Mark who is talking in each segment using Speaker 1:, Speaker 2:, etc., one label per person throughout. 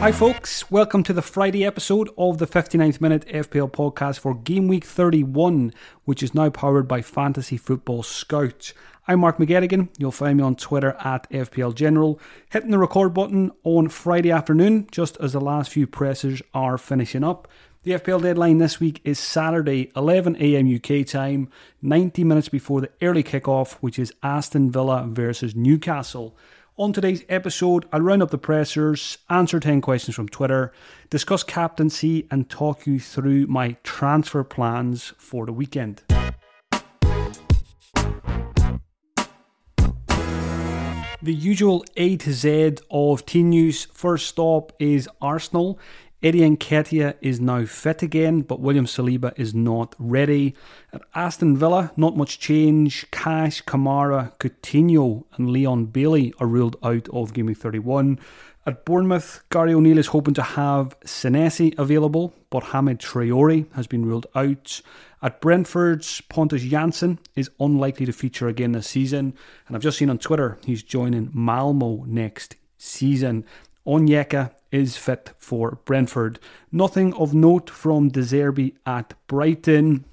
Speaker 1: Hi, folks. Welcome to the Friday episode of the 59th Minute FPL podcast for Game Week 31, which is now powered by Fantasy Football Scout. I'm Mark McGettigan. You'll find me on Twitter at FPL General. Hitting the record button on Friday afternoon, just as the last few presses are finishing up. The FPL deadline this week is Saturday, 11am UK time, 90 minutes before the early kickoff, which is Aston Villa versus Newcastle. On today's episode, I'll round up the pressers, answer 10 questions from Twitter, discuss captaincy, and talk you through my transfer plans for the weekend. The usual A to Z of team news. First stop is Arsenal. Eddie Nketiah is now fit again, but William Saliba is not ready. At Aston Villa, not much change. Cash, Kamara, Coutinho, and Leon Bailey are ruled out of Game Week 31. At Bournemouth, Gary O'Neill is hoping to have Senesi available, but Hamid Traore has been ruled out. At Brentford's, Pontus Jansson is unlikely to feature again this season, and I've just seen on Twitter he's joining Malmo next season. Onyeka is fit for Brentford. Nothing of note from De Zerbi at Brighton.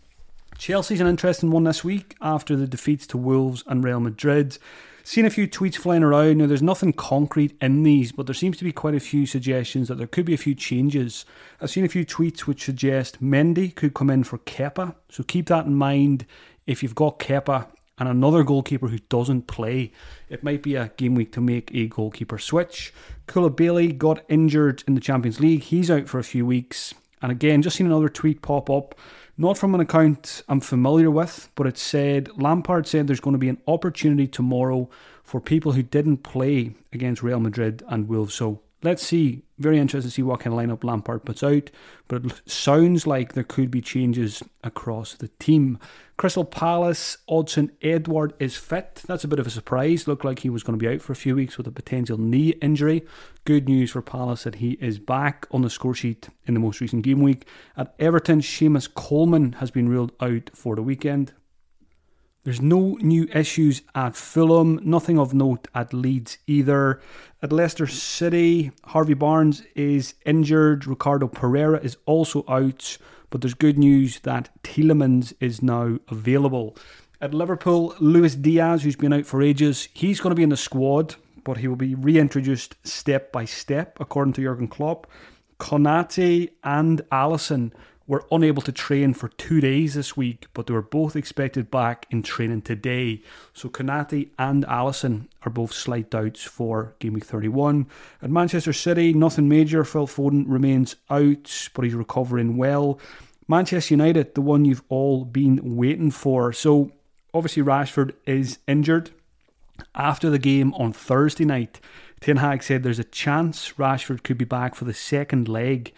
Speaker 1: Chelsea's an interesting one this week after the defeats to Wolves and Real Madrid. Seen a few tweets flying around. Now, there's nothing concrete in these, but there seems to be quite a few suggestions that there could be a few changes. I've seen a few tweets which suggest Mendy could come in for Kepa, so keep that in mind if you've got Kepa and another goalkeeper who doesn't play. It might be a game week to make a goalkeeper switch. Koulibaly got injured in the Champions League. He's out for a few weeks. And again, just seen another tweet pop up, not from an account I'm familiar with, but it said Lampard said there's going to be an opportunity tomorrow for people who didn't play against Real Madrid and Wolves. So let's see. Very interested to see what kind of lineup Lampard puts out, but it sounds like there could be changes across the team. Crystal Palace, Odsonne Edouard is fit. That's a bit of a surprise. Looked like he was going to be out for a few weeks with a potential knee injury. Good news for Palace that he is back on the score sheet in the most recent game week. At Everton, Seamus Coleman has been ruled out for the weekend. There's no new issues at Fulham, nothing of note at Leeds either. At Leicester City, Harvey Barnes is injured, Ricardo Pereira is also out, but there's good news that Tielemans is now available. At Liverpool, Luis Diaz, who's been out for ages, he's going to be in the squad, but he will be reintroduced step by step, according to Jurgen Klopp. Konate and Alisson were unable to train for two days this week, but they were both expected back in training today. So Konate and Alisson are both slight doubts for Game Week 31. At Manchester City, nothing major. Phil Foden remains out, but he's recovering well. Manchester United, the one you've all been waiting for. So obviously Rashford is injured. After the game on Thursday night, Ten Hag said there's a chance Rashford could be back for the second leg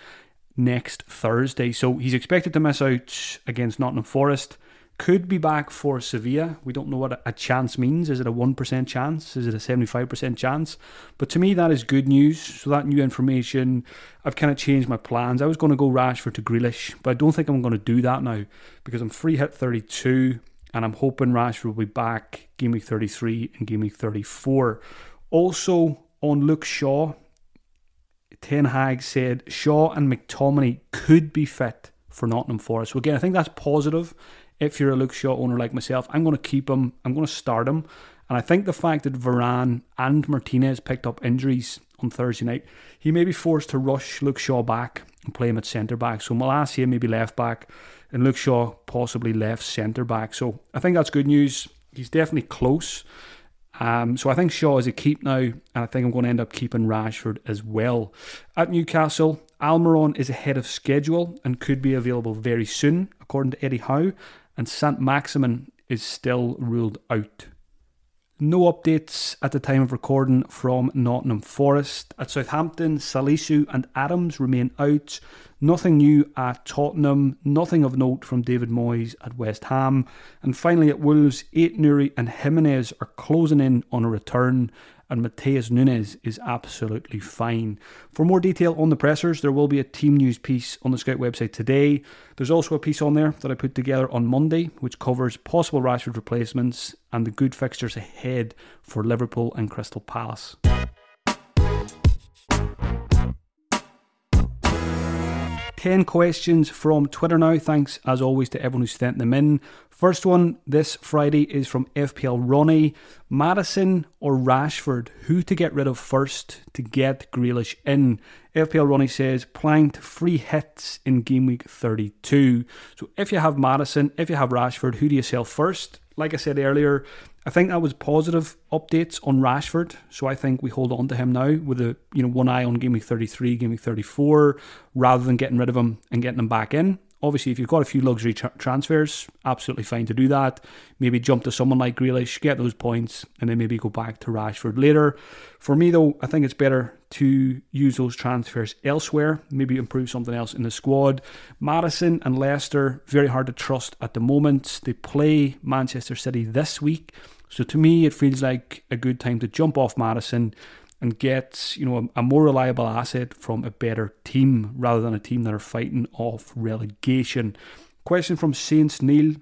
Speaker 1: next Thursday. So he's expected to miss out against Nottingham Forest. Could be back for Sevilla. We don't know what a chance means. Is it a 1% chance? Is it a 75% chance? But to me, that is good news. So, that new information, I've kind of changed my plans. I was going to go Rashford to Grealish, but I don't think I'm going to do that now because I'm free hit 32 and I'm hoping Rashford will be back game week 33 and game week 34. Also, on Luke Shaw, Ten Hag said Shaw and McTominay could be fit for Nottingham Forest. So again, I think that's positive. If you're a Luke Shaw owner like myself, I'm going to keep him. I'm going to start him. And I think the fact that Varane and Martinez picked up injuries on Thursday night, he may be forced to rush Luke Shaw back and play him at centre back. So Malacia maybe left back and Luke Shaw possibly left centre back. So I think that's good news. He's definitely close. Um, so I think Shaw is a keep now, and I think I'm going to end up keeping Rashford as well. At Newcastle, Almiron is ahead of schedule and could be available very soon, according to Eddie Howe, and Saint Maximin is still ruled out. No updates at the time of recording from Nottingham Forest. At Southampton, Salisu and Adams remain out. Nothing new at Tottenham. Nothing of note from David Moyes at West Ham. And finally at Wolves, Ait-Nouri and Jimenez are closing in on a return and Matheus Nunes is absolutely fine. For more detail on the pressers, there will be a team news piece on the Scout website today. There's also a piece on there that I put together on Monday, which covers possible Rashford replacements and the good fixtures ahead for Liverpool and Crystal Palace. 10 questions from Twitter now. Thanks, as always, to everyone who sent them in. First one this Friday is from FPL Ronnie. Maddison or Rashford? Who to get rid of first to get Grealish in? FPL Ronnie says, to free hits in game week 32. So if you have Maddison, if you have Rashford, who do you sell first? Like I said earlier, I think that was positive updates on Rashford. So I think we hold on to him now with a you know one eye on game week 33, game week 34, rather than getting rid of him and getting him back in. Obviously, if you've got a few luxury tra- transfers, absolutely fine to do that. Maybe jump to someone like Grealish, get those points, and then maybe go back to Rashford later. For me, though, I think it's better to use those transfers elsewhere, maybe improve something else in the squad. Maddison and Leicester, very hard to trust at the moment. They play Manchester City this week. So to me, it feels like a good time to jump off Maddison and get you know a, a, more reliable asset from a better team rather than a team that are fighting off relegation. Question from Saints Neil.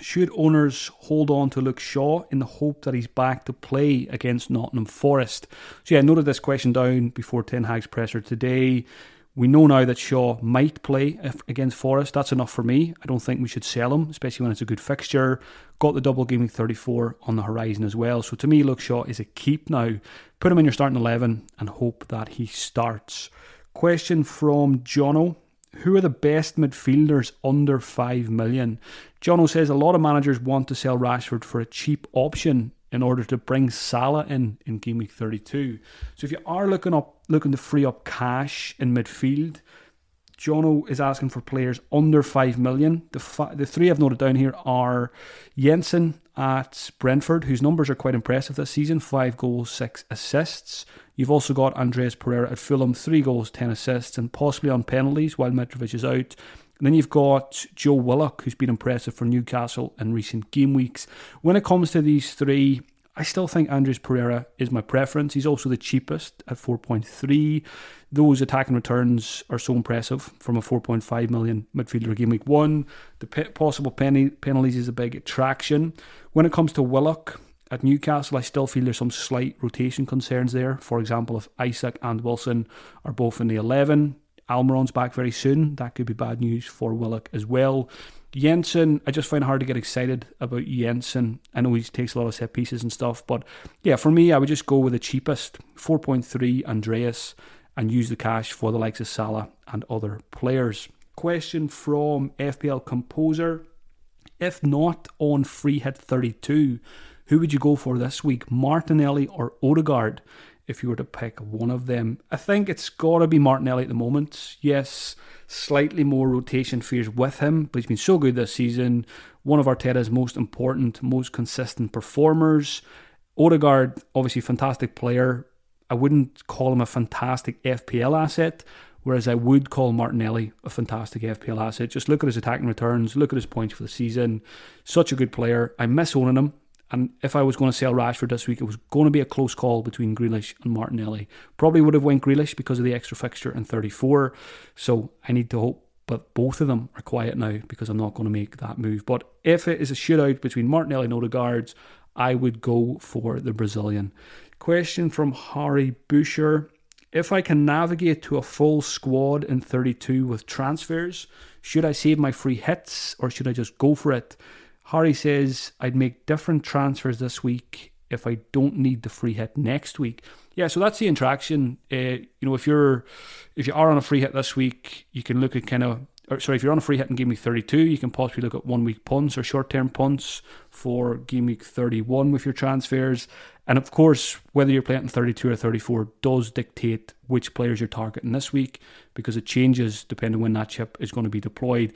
Speaker 1: Should owners hold on to Luke Shaw in the hope that he's back to play against Nottingham Forest? So yeah, I noted this question down before Ten Hag's presser today. We know now that Shaw might play against Forest. That's enough for me. I don't think we should sell him, especially when it's a good fixture. Got the double gaming 34 on the horizon as well. So to me, Luke Shaw is a keep now. Put him in your starting 11 and hope that he starts. Question from Jono. Who are the best midfielders under 5 million? Jono says a lot of managers want to sell Rashford for a cheap option in order to bring Salah in in game week 32. So if you are looking up looking to free up cash in midfield, Jono is asking for players under 5 million. The fi- the three I've noted down here are Jensen at Brentford, whose numbers are quite impressive this season 5 goals, 6 assists. You've also got Andreas Pereira at Fulham, 3 goals, 10 assists, and possibly on penalties while Mitrovic is out. And then you've got Joe Willock, who's been impressive for Newcastle in recent game weeks. When it comes to these three, I still think Andreas Pereira is my preference. He's also the cheapest at 4.3. Those attacking returns are so impressive from a 4.5 million midfielder game week one. The possible penny, penalties is a big attraction. When it comes to Willock at Newcastle, I still feel there's some slight rotation concerns there. For example, if Isak and Wilson are both in the 11, Almiron's back very soon. That could be bad news for Willock as well. Jensen, I just find hard to get excited about Jensen. I know he takes a lot of set pieces and stuff, but yeah, for me, I would just go with the cheapest 4.3 Andreas and use the cash for the likes of Salah and other players. Question from FPL Composer. If not on free hit 32, who would you go for this week, Martinelli or Odegaard? If you were to pick one of them. I think it's got to be Martinelli at the moment. Yes, slightly more rotation fears with him, but he's been so good this season. One of Arteta's most important, most consistent performers. Odegaard, obviously fantastic player. I wouldn't call him a fantastic FPL asset, whereas I would call Martinelli a fantastic FPL asset. Just look at his attacking returns, look at his points for the season. Such a good player. I miss owning him. And if I was going to sell Rashford this week, it was going to be a close call between Grealish and Martinelli. Probably would have went Grealish because of the extra fixture in 34. So I need to hope but both of them are quiet now because I'm not going to make that move. But if it is a shootout between Martinelli and Odegaard, I would go for the Brazilian. Question from Harry Boucher. If I can navigate to a full squad in 32 with transfers, Should I save my free hits or should I just go for it? Harry says, I'd make different transfers this week if I don't need the free hit next week. Yeah, so that's the interaction. Uh, you know, if you're if you are on a free hit this week, you can look at kind of or sorry, if you're on a free hit in game week 32, you can possibly look at one week punts or short term punts for game week 31 with your transfers. And of course, whether you're playing 32 or 34 does dictate which players you're targeting this week because it changes depending when that chip is going to be deployed.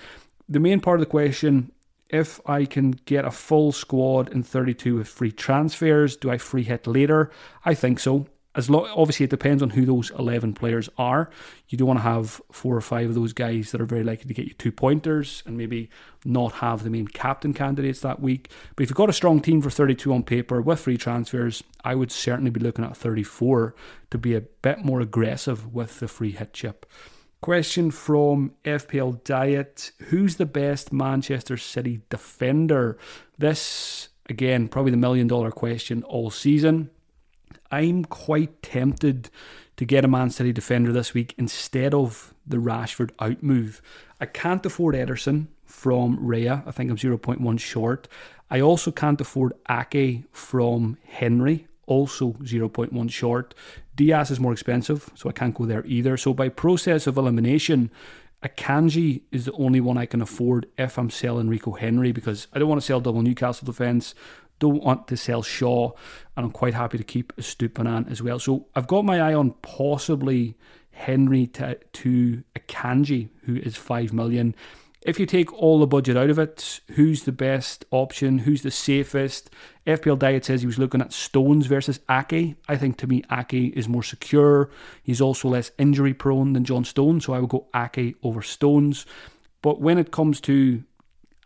Speaker 1: The main part of the question if I can get a full squad in 32 with free transfers, do I free hit later? I think so as lo- obviously it depends on who those 11 players are. You don't want to have four or five of those guys that are very likely to get you two pointers and maybe not have the main captain candidates that week. But if you've got a strong team for 32 on paper with free transfers, I would certainly be looking at 34 to be a bit more aggressive with the free hit chip. Question from FPL Diet Who's the best Manchester City defender? This, again, probably the million dollar question all season. I'm quite tempted to get a Man City defender this week instead of the Rashford out move. I can't afford Ederson from Raya. I think I'm 0.1 short. I also can't afford Ake from Henry, also 0.1 short. Diaz is more expensive, so I can't go there either. So by process of elimination, Akanji is the only one I can afford if I'm selling Rico Henry because I don't want to sell double Newcastle defence don't want to sell Shaw, and I'm quite happy to keep Estupiñán as well. So I've got my eye on possibly Henry to, to Akanji, who is five million. If you take all the budget out of it, who's the best option? Who's the safest? FPL Diet says he was looking at Stones versus Ake. I think to me, Ake is more secure. He's also less injury prone than John Stones, so I would go Ake over Stones. But when it comes to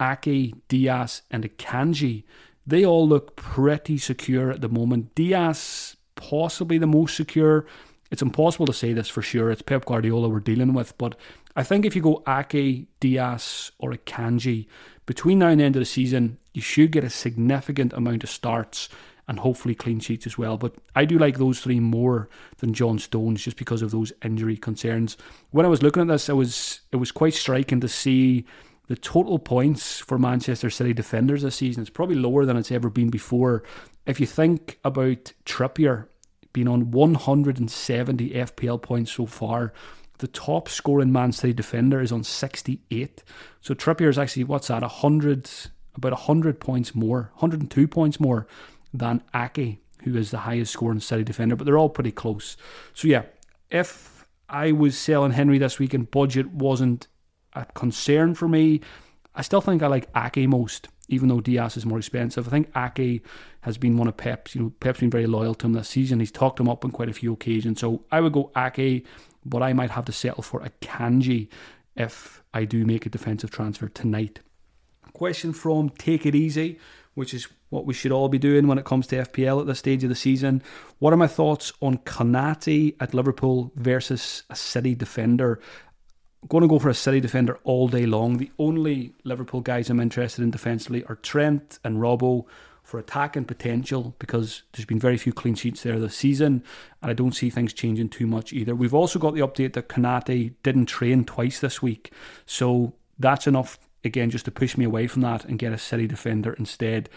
Speaker 1: Ake, Diaz, and Akanji, they all look pretty secure at the moment. Diaz, possibly the most secure. It's impossible to say this for sure. It's Pep Guardiola we're dealing with. But I think if you go Ake, Diaz, or Akanji, between now and the end of the season, you should get a significant amount of starts and hopefully clean sheets as well. But I do like those three more than John Stones just because of those injury concerns. When I was looking at this, I was it was quite striking to see the total points for Manchester City defenders this season It's probably lower than it's ever been before. If you think about Trippier being on 170 FPL points so far, the top scoring Man City defender is on 68. So Trippier is actually what's that 100 about 100 points more, 102 points more than Ake, who is the highest scoring City defender, but they're all pretty close. So yeah, if I was selling Henry this week and budget wasn't a concern for me. I still think I like Ake most, even though Diaz is more expensive. I think Ake has been one of Pep's. You know, Pep's been very loyal to him this season. He's talked him up on quite a few occasions. So I would go Ake, but I might have to settle for a Kanji if I do make a defensive transfer tonight. Question from Take It Easy, which is what we should all be doing when it comes to FPL at this stage of the season. What are my thoughts on Konate at Liverpool versus a City defender? Going to go for a City defender all day long. The only Liverpool guys I'm interested in defensively are Trent and Robbo for attacking potential because there's been very few clean sheets there this season, and I don't see things changing too much either. We've also got the update that Konate didn't train twice this week, so that's enough again just to push me away from that and get a City defender instead.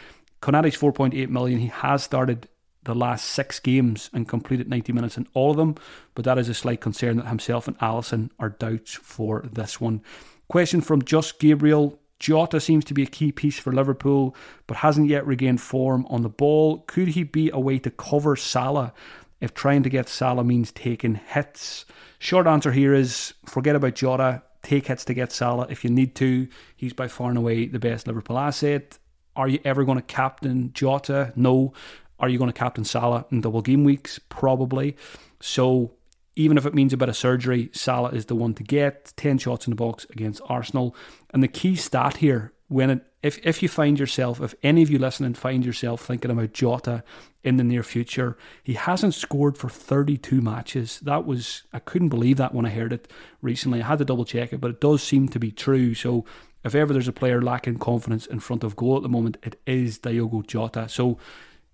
Speaker 1: Konate's 4.8 million. He has started the last six games and completed 90 minutes in all of them, but that is a slight concern that himself and Alisson are doubts for this one. Question from Just Gabriel. Jota seems to be a key piece for Liverpool, but hasn't yet regained form on the ball. Could he be a way to cover Salah if trying to get Salah means taking hits? Short answer here is forget about Jota. Take hits to get Salah if you need to. He's by far and away the best Liverpool asset. Are you ever going to captain Jota? No. Are you going to captain Salah in double game weeks? Probably. So even if it means a bit of surgery, Salah is the one to get. 10 shots in the box against Arsenal. And the key stat here, when it, if, if you find yourself, if any of you listening find yourself thinking about Jota in the near future, he hasn't scored for 32 matches. That was, I couldn't believe that when I heard it recently. I had to double check it, but it does seem to be true. So if ever there's a player lacking confidence in front of goal at the moment, it is Diogo Jota. So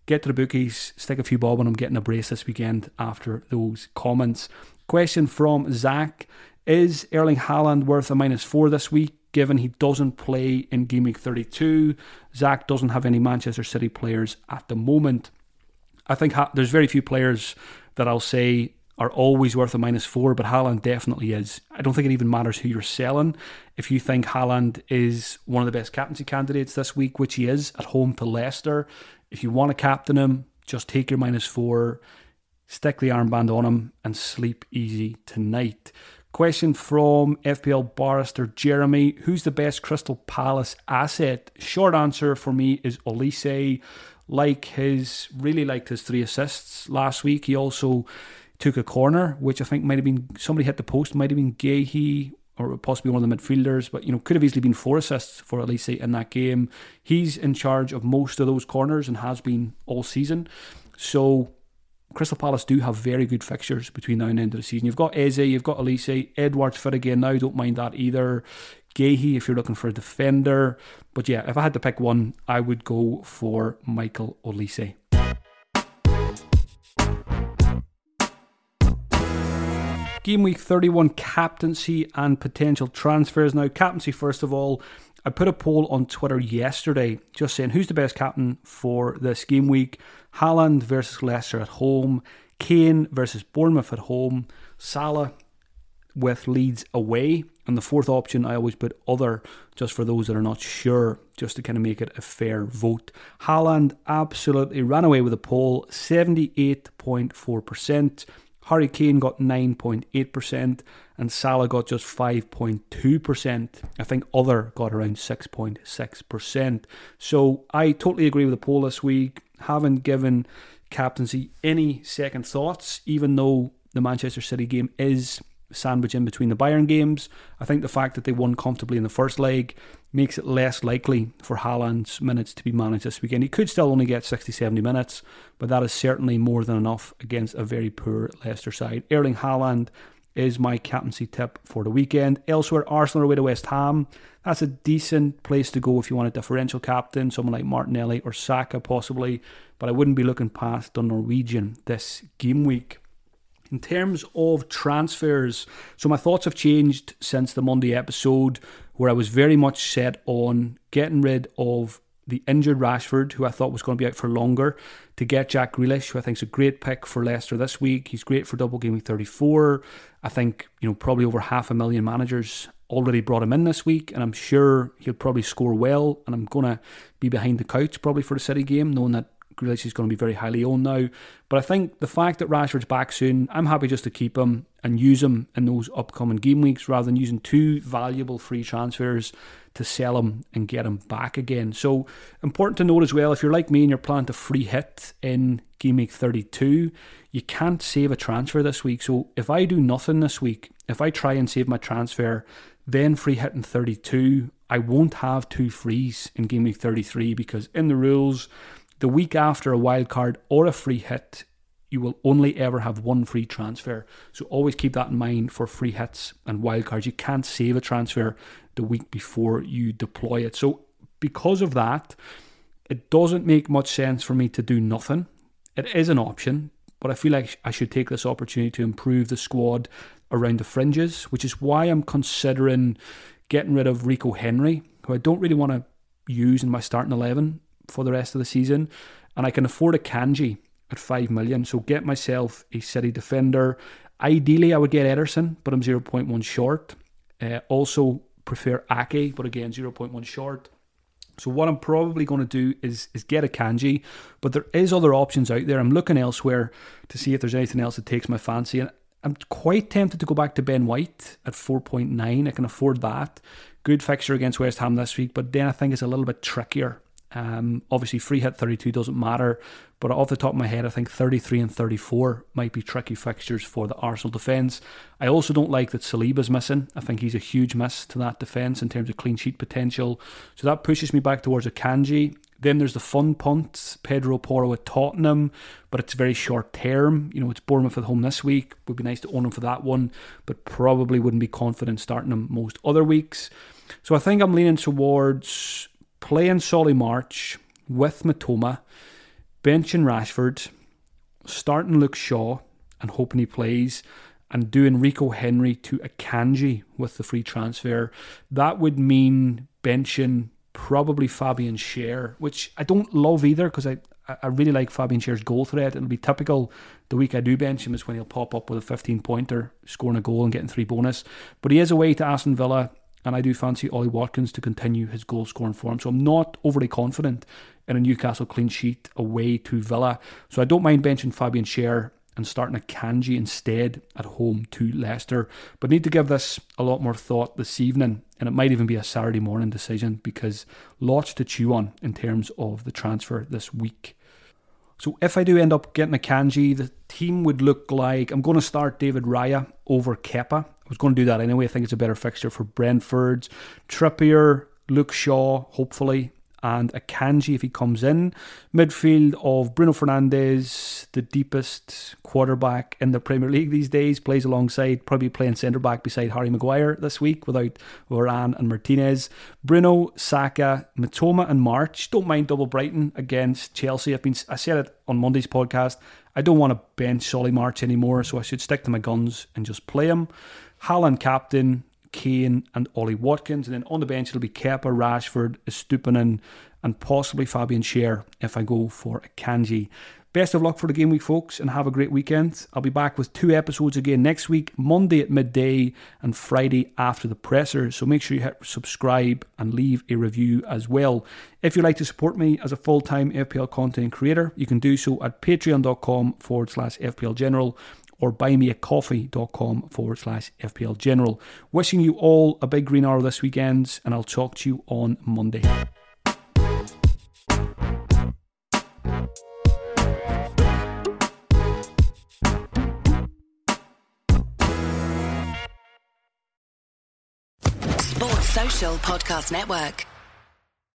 Speaker 1: get to the bookies, stick a few bob on them, getting a brace this weekend after those comments. Question from Zach Is Erling Haaland worth a minus four this week? given he doesn't play in game week 32. Zach doesn't have any Manchester City players at the moment. I think ha- there's very few players that I'll say are always worth a minus four, but Haaland definitely is. I don't think it even matters who you're selling. If you think Haaland is one of the best captaincy candidates this week, which he is at home to Leicester, if you want to captain him, just take your minus four, stick the armband on him, and sleep easy tonight. Question from FPL barrister Jeremy Who's the best Crystal Palace asset? Short answer for me is Olise. Like his, really liked his three assists last week. He also took a corner, which I think might have been somebody hit the post, might have been Guéhi or possibly one of the midfielders, but you know, could have easily been four assists for Olise in that game. He's in charge of most of those corners and has been all season. So Crystal Palace do have very good fixtures between now and the end of the season. You've got Eze, you've got Olise, Edouard's fit again now, don't mind that either. Guéhi if you're looking for a defender. But yeah, if I had to pick one, I would go for Michael Olise. Game week 31 captaincy and potential transfers. Now, captaincy, first of all, I put a poll on Twitter yesterday just saying who's the best captain for this game week. Haaland versus Leicester at home, Kane versus Bournemouth at home, Salah with Leeds away. And the fourth option, I always put other just for those that are not sure, just to kind of make it a fair vote. Haaland absolutely ran away with the poll, 78.4%. Harry Kane got 9.8% and Salah got just 5.2%. I think other got around 6.6%. So I totally agree with the poll this week. Haven't given captaincy any second thoughts, even though the Manchester City game is sandwiched in between the Bayern games. I think the fact that they won comfortably in the first leg makes it less likely for Haaland's minutes to be managed this weekend. He could still only get 60 70 minutes, but that is certainly more than enough against a very poor Leicester side. Erling Haaland is my captaincy tip for the weekend. Elsewhere, Arsenal away to West Ham. That's a decent place to go if you want a differential captain, someone like Martinelli or Saka possibly, but I wouldn't be looking past the Norwegian this game week. In terms of transfers, so my thoughts have changed since the Monday episode, where I was very much set on getting rid of the injured Rashford, who I thought was going to be out for longer, to get Jack Grealish, who I think is a great pick for Leicester this week. He's great for double game week 34. I think, you know, probably over half a million managers already brought him in this week, and I'm sure he'll probably score well. And I'm going to be behind the couch probably for the City game, knowing that Grealish is going to be very highly owned now. But I think the fact that Rashford's back soon, I'm happy just to keep him and use him in those upcoming game weeks rather than using two valuable free transfers to sell him and get him back again. So important to note as well, if you're like me and you're planning to free hit in game week 32, you can't save a transfer this week. So if I do nothing this week, if I try and save my transfer, then free hit in 32, I won't have two frees in game week 33 because in the rules, the week after a wild card or a free hit, you will only ever have one free transfer. So always keep that in mind for free hits and wild cards. You can't save a transfer the week before you deploy it. So because of that, it doesn't make much sense for me to do nothing. It is an option, but I feel like I should take this opportunity to improve the squad around the fringes, which is why I'm considering getting rid of Rico Henry, who I don't really want to use in my starting 11 for the rest of the season. And I can afford Akanji at 5 million. So get myself a City defender. Ideally, I would get Ederson, but I'm 0.1 short. Uh, also, prefer Ake, but again, 0.1 short. So what I'm probably going to do is is get Akanji, but there is other options out there. I'm looking elsewhere to see if there's anything else that takes my fancy. And I'm quite tempted to go back to Ben White at 4.9. I can afford that. Good fixture against West Ham this week, but then I think it's a little bit trickier um, obviously, free hit 32 doesn't matter, but off the top of my head, I think 33 and 34 might be tricky fixtures for the Arsenal defence. I also don't like that Saliba's missing. I think he's a huge miss to that defence in terms of clean sheet potential. So that pushes me back towards Akanji. Then there's the fun punt, Pedro Porro at Tottenham, but it's very short term. You know, it's Bournemouth at home this week. Would be nice to own him for that one, but probably wouldn't be confident starting him most other weeks. So I think I'm leaning towards playing Solly March with Mitoma, benching Rashford, starting Luke Shaw and hoping he plays, and doing Rico Henry to Akanji with the free transfer, that would mean benching probably Fabian Schär, which I don't love either because I, I really like Fabian Schär's goal threat. It'll be typical the week I do bench him is when he'll pop up with a 15 pointer, scoring a goal and getting three bonus. But he is away to Aston Villa, and I do fancy Ollie Watkins to continue his goal scoring form. So I'm not overly confident in a Newcastle clean sheet away to Villa. So I don't mind benching Fabian Schär and starting Akanji instead at home to Leicester. But need to give this a lot more thought this evening, and it might even be a Saturday morning decision because lots to chew on in terms of the transfer this week. So if I do end up getting Akanji, the team would look like I'm going to start David Raya over Kepa. Was going to do that anyway. I think it's a better fixture for Brentford's. Trippier, Luke Shaw, hopefully, and Akanji if he comes in. Midfield of Bruno Fernandes, the deepest quarterback in the Premier League these days, plays alongside, probably playing centre back beside Harry Maguire this week without Varane and Martinez. Bruno, Saka, Mitoma, and March. Don't mind double Brighton against Chelsea. I've been I said it on Monday's podcast. I don't want to bench Solly March anymore, so I should stick to my guns and just play him. Haaland captain, Kane, and Ollie Watkins. And then on the bench, it'll be Kepa, Rashford, Estupinan, and possibly Fabian Schär if I go for a Kanji. Best of luck for the game week, folks, and have a great weekend. I'll be back with two episodes again next week, Monday at midday and Friday after the presser. So make sure you hit subscribe and leave a review as well. If you'd like to support me as a full time FPL content creator, you can do so at patreon.com forward slash FPL General or buymeacoffee.com forward slash FPL General. Wishing you all a big green arrow this weekend, and I'll talk to you on Monday.
Speaker 2: Sports Social Podcast Network.